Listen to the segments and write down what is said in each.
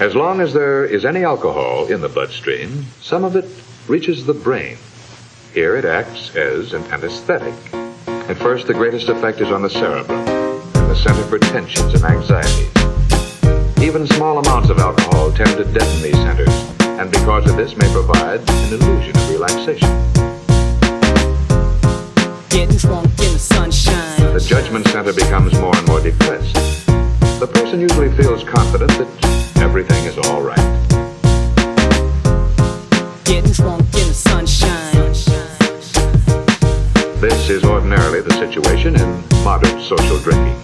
As long as there is any alcohol in the bloodstream, some of it reaches the brain. Here it acts as an anesthetic. At first, the greatest effect is on the cerebrum, and the center for tensions and anxieties. Even small amounts of alcohol tend to deaden these centers, and because of this may provide an illusion of relaxation. Getting drunk in the sunshine. The judgment center becomes more and more depressed. Getting drunk in the sunshine. This is ordinarily the situation in moderate social drinking.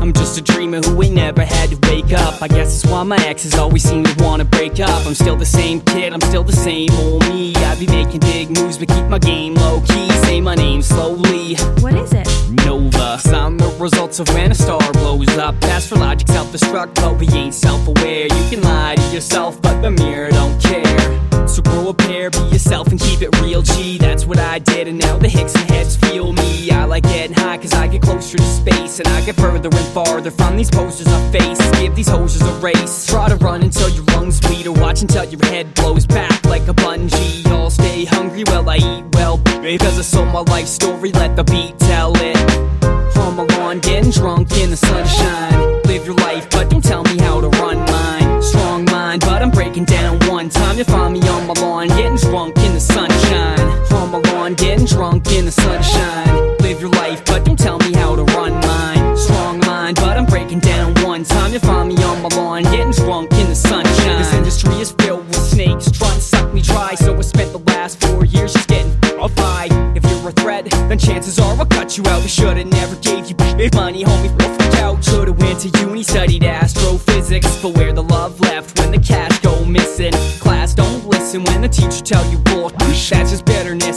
I'm just a dreamer who ain't never had to wake up. I guess that's why my exes always seem to wanna break up. I'm still the same kid, I'm still the same old me. I be making big moves, but keep my game low key. Say my name slowly. What is it? Nova. I'm the results of when a star blows up. As for logic, self destruct, but we ain't self aware. The mirror don't care. So grow a pair, be yourself, and keep it real. G, that's what I did, and now the hicks and heads feel me. I like getting high, cause I get closer to space, and I get further and farther from these posters I face. Give these hoses a race. Try to run until your lungs bleed, or watch until your head blows back like a bungee. I'll stay hungry while I eat well, because I sold my life story, let the beat tell it. On my lawn, getting drunk in the sunshine. Live your life, but don't tell me how Lawn, getting drunk in the sunshine. Live your life, but don't tell me how to run mine. Strong mind, but I'm breaking down one time. You find me on my lawn, getting drunk in the sunshine. This industry is filled with snakes trying to suck me dry, so I spent the last four years just getting off high. If you're a threat, then chances are I'll cut you out. We should've never gave you big money, homie. Off the couch. Should've went to uni, studied astrophysics. But where the love left when the cash go missing. Class don't listen when the teacher tell you bull. That's just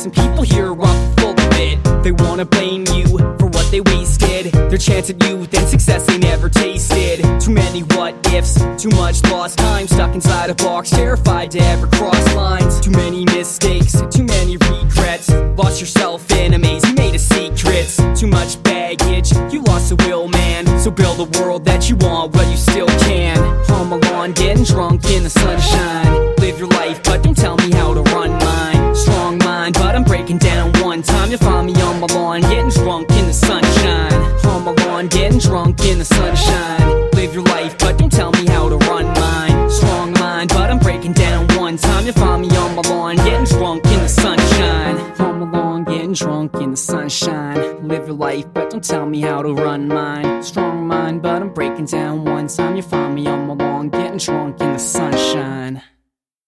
and people here are full of it. They wanna blame you for what they wasted. Their chance at youth and success they never tasted. Too many what ifs, too much lost time. Stuck inside a box, terrified to ever cross lines. Too many mistakes, too many regrets. Lost yourself in a maze, you made a secrets. Too much baggage, you lost the will, man. So build a world that you want while you still can. My lawn, getting drunk in the sunshine. Live your life, but don't tell me how to You find me on my lawn, getting drunk in the sunshine. On my lawn, getting drunk in the sunshine. Live your life, but don't tell me how to run mine. Strong mind, but I'm breaking down one time. You find me on my lawn, getting drunk in the sunshine. On my lawn, getting drunk in the sunshine. Live your life, but don't tell me how to run mine. Strong mind, but I'm breaking down one time. You find me on my lawn, getting drunk in the sunshine.